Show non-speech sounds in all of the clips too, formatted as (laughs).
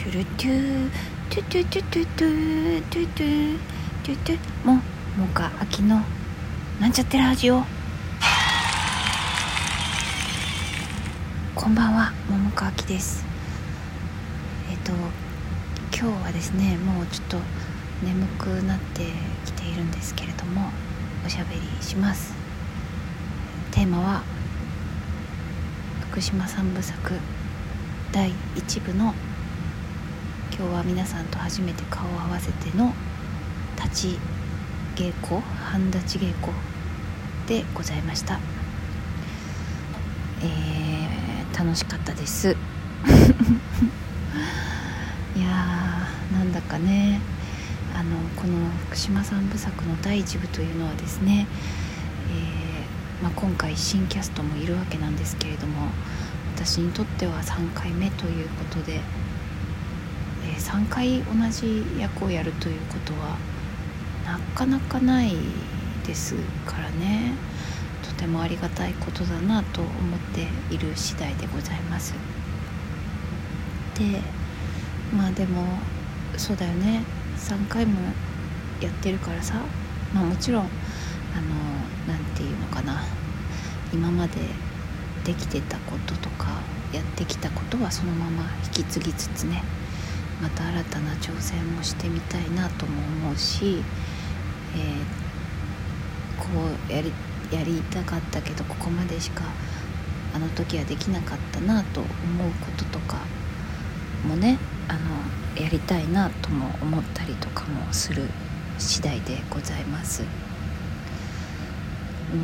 トゥルトゥトゥトゥトゥトゥトゥトゥトゥトゥトゥももか秋のなんちゃってラジオこんばんは桃川きですえっ、と今日はですねもうちょっと眠くなってきているんですけれどもおしゃべりしますテーマは福島三部作第1部の今日は皆さんと初めて顔を合わせての立ち稽古半立ち稽古でございました。えー、楽しかったです。(laughs) いやーなんだかね。あのこの福島三部作の第1部というのはですね、えー、まあ、今回新キャストもいるわけなんですけれども私にとっては3回目ということで、えー、3回同じ役をやるということはなかなかないですからね。とてもありがたいことだなと思っている次第でございます。でまあでもそうだよね。3回もやってるからさ。まあもちろんあの何て言うのかな。今までできてたこととかやってきたことはそのまま引き継ぎつつね。また新たな挑戦もしてみたいなとも思うし、えー、こうやりやりたかったけどここまでしかあの時はできなかったなと思うこととかもねあのやりたいなとも思ったりとかもする次第でございます。う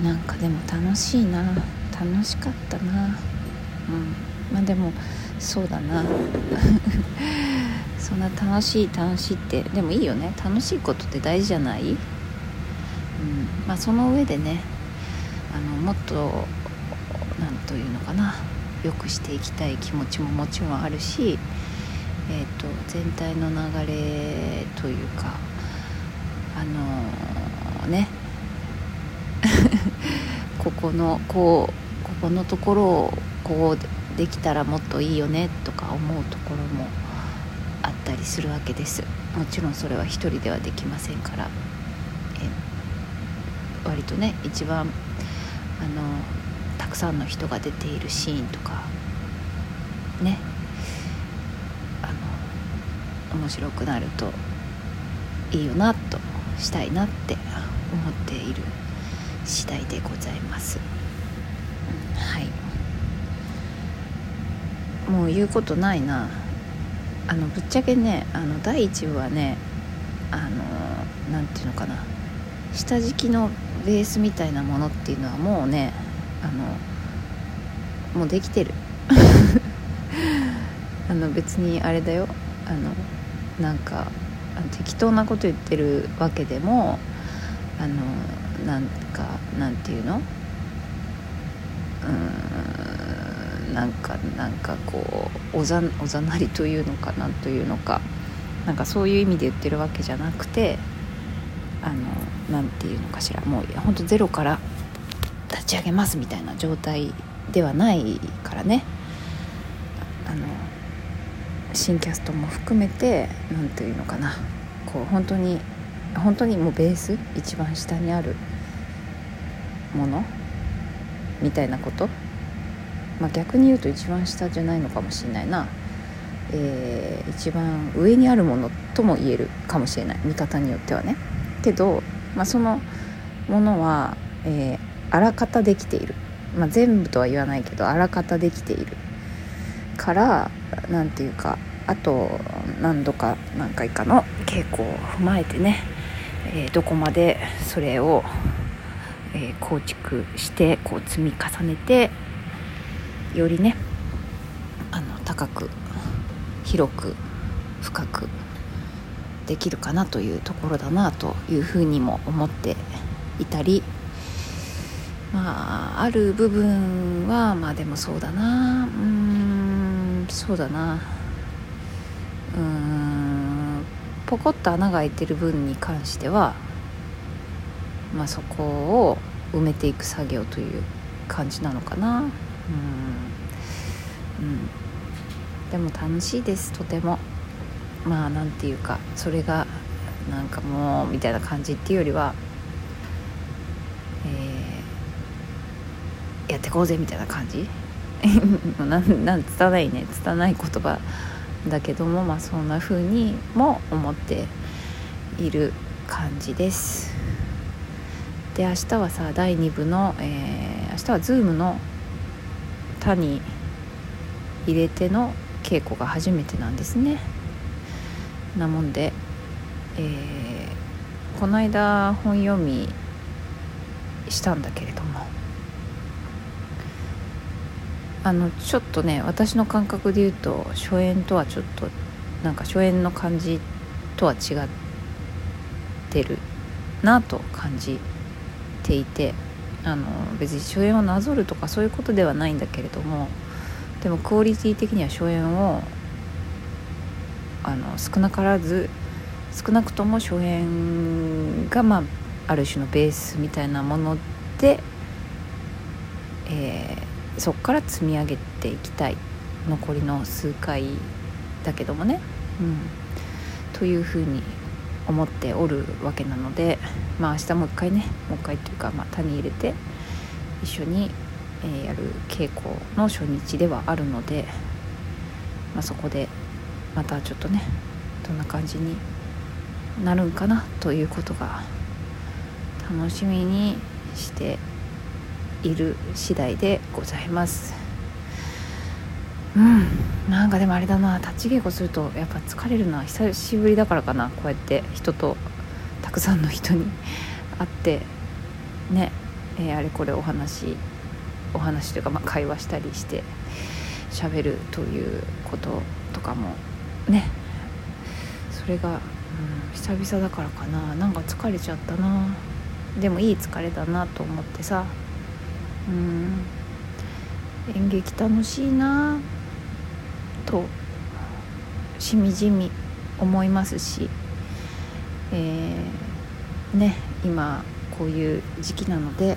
ん。なんかでも楽しいな。楽しかったな。うん。まあでもそうだな。(laughs) そんな楽しい楽しいってでもいいよね。楽しいことって大事じゃない、うん。まあ、その上でねあのもっと何というのかな。良くしていきたい気持ちももちろんあるし、えーと、全体の流れというかあのー、ね。(laughs) ここのこうここのところをこうできたらもっといいよねとか思うところもあったりするわけです。もちろんそれは一人ではできませんから。え割とね一番あのたくさんの人が出ているシーンとかね。あの面白くなるといいよなとしたいなって思っている次第でございます。はい。もう言うことないな。あのぶっちゃけねあの第1部はねあの何て言うのかな。下敷きのベースみたいなものっていうのはもうねあのもうできてる。(laughs) あの別にあれだよ。あのなんか適当なこと言ってるわけでもあのなんかなんていうの？うんなんかなんかこうおざおざなりというのかなんというのかなんかそういう意味で言ってるわけじゃなくてあのなんていうのかしらもうほんとゼロから立ち上げますみたいな状態ではないからね。あの新キャストも含めて何ていうのかな。こう本当に本当にもうベース一番下にあるものみたいなこと、まあ、逆に言うと一番下じゃないのかもしれないな、えー、一番上にあるものとも言えるかもしれない。見方によってはね。けど、まあ、そのものは、えー、あらかたできている、まあ、全部とは言わないけどあらかたできている。から何て言うかあと何度か何回かの稽古を踏まえてね、えー、どこまでそれをえー、構築してこう積み重ねてよりねあの高く広く深くできるかなというところだなというふうにも思っていたりまあある部分はまあでもそうだなうんそうだなうんポコッと穴が開いてる分に関してはまあ、そこを埋めていく作業という感じなのかな。うん。うん。でも楽しいですとても。まあなんていうかそれがなんかもうみたいな感じっていうよりは、えー、やってこうぜみたいな感じ？(laughs) なんなん拙いね。拙い言葉だけどもまあそんな風にも思っている感じです。で明日はさ第2部の、えー、明日は Zoom の他に入れての稽古が初めてなんですね。なもんで、えー、この間本読みしたんだけれどもあのちょっとね私の感覚で言うと初演とはちょっとなんか初演の感じとは違ってるなと感じていてあの別に初演をなぞるとかそういうことではないんだけれどもでもクオリティ的には初演をあの少なからず少なくとも初演が、まあ、ある種のベースみたいなもので、えー、そこから積み上げていきたい。残りの数回だけどもね、うん、というふうに思っておるわけなのでまあ明日もう一回ねもう一回というか、まあ、他に入れて一緒に、え、やる稽古の初日ではあるので、まあ、そこでまたちょっとねどんな感じになるんかなということが楽しみにしている次第でございます。うん。なんかでもあれだな立ち稽古するとやっぱ疲れるな久しぶりだからかなこうやって人とたくさんの人に会ってね、えー、あれこれお話お話というか、まあ、会話したりして喋るということとかもね。それが、うん、久々だからかな。なんか疲れちゃったな。でもいい疲れだなと思ってさ。うん。演劇楽しいな。としみじみ思いますし、えー、ね今こういう時期なので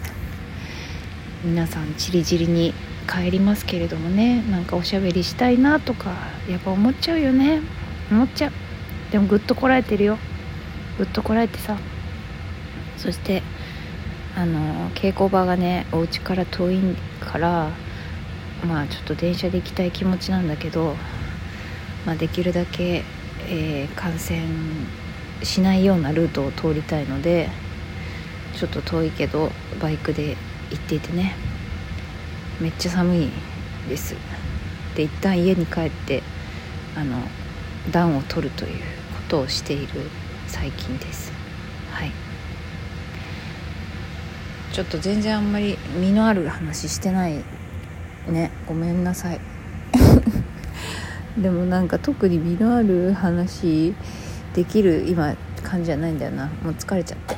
皆さんちりぢりに帰りますけれどもねなんかおしゃべりしたいなとかやっぱ思っちゃうよね。思っちゃう。でもぐっとこらえてるよ。ぐっとこらえてさ。そしてあの稽古場がねお家から遠いからまあちょっと電車で行きたい気持ちなんだけど、まあ、できるだけ、えー、感染しないようなルートを通りたいのでちょっと遠いけどバイクで行っていてね。めっちゃ寒いです。で一旦家に帰ってあの暖を取るということをしている最近です。はい。ちょっと全然あんまり身のある話してないねごめんなさい。(laughs) でもなんか特に身のある話できる今感じじゃないんだよな。もう疲れちゃって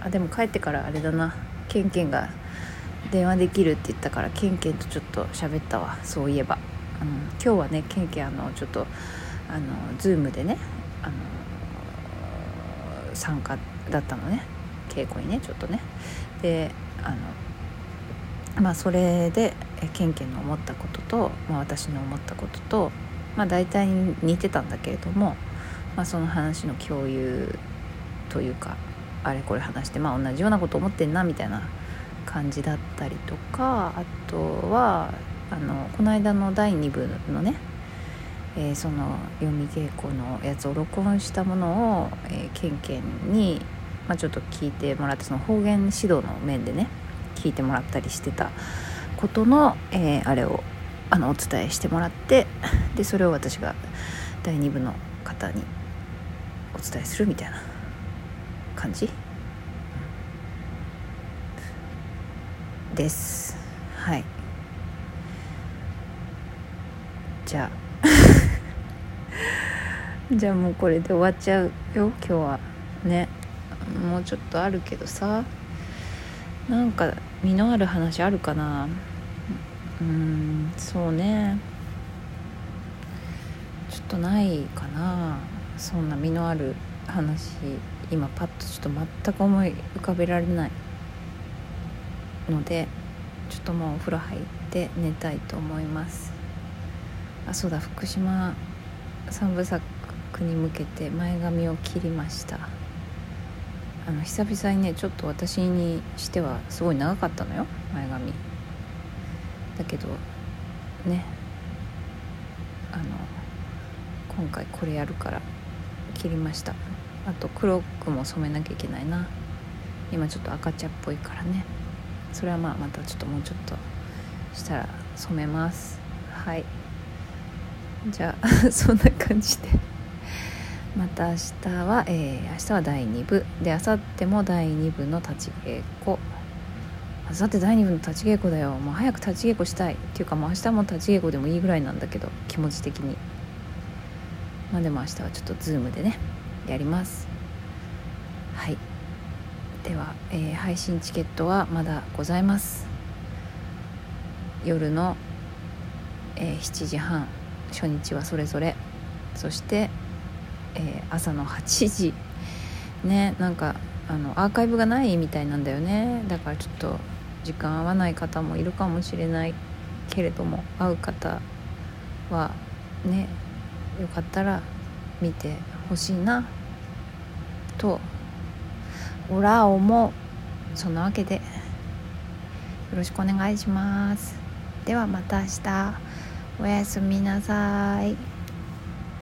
あでも帰ってからあれだな。ケンケンが電話できるって言ったからケンケンとちょっと喋ったわ。そういえば、うん、今日はねケンケンあのちょっとあのズームでねあの参加だったのね。稽古にねちょっとね。であのまあそれでケンケンの思ったことと、まあ、私の思ったこととまあ大体似てたんだけれども、まあ、その話の共有というかあれこれ話してまあ同じようなこと思ってんなみたいな感じだったりとかあとはあのこの間の第2部のね、えー、その読み稽古のやつを録音したものを、えー、ケンケンに、まあ、ちょっと聞いてもらってその方言指導の面でね聞いてもらったりしてたことの、えー、あれをあのお伝えしてもらってでそれを私が第2部の方にお伝えするみたいな感じ？です。はい。じゃあ。(laughs) じゃあもうこれで終わっちゃうよ今日は。ね。もうちょっとあるけどさ。なんか身のある話あるかな？うんそうね。ちょっとないかな。そんな身のある話。今パッとちょっと全く思い浮かべられない。のでちょっともうお風呂入って寝たいと思います。あそうだ。福島三部作に向けて前髪を切りました。あの久々にねちょっと私にしてはすごい長かったのよ。前髪。だけどね。あの今回これやるから切りました。あと黒くも染めなきゃいけないな。今ちょっと赤茶っぽいからね。それはまあまたちょっともうちょっとしたら染めます。はい。じゃあ (laughs) そんな感じで。また明日は、えー、明日は第2部。で明後日も第2部の立ち稽古。明後日第2部の立ち稽古だよ。もう早く立ち稽古したい。っていうかもう明日も立ち稽古でもいいぐらいなんだけど。気持ち的に。まあでも明日はちょっとズームでね。やります。はい。では、えー、配信チケットはまだございます。夜の、えー、7時半。初日はそれぞれ。そして、えー、朝の8時。ねなんかあのアーカイブがないみたいなんだよね。だからちょっと時間合わない方もいるかもしれないけれども会う方はねよかったら見てほしいなとオラ思う。そんなわけでよろしくお願いします。ではまた明日。おやすみなさい。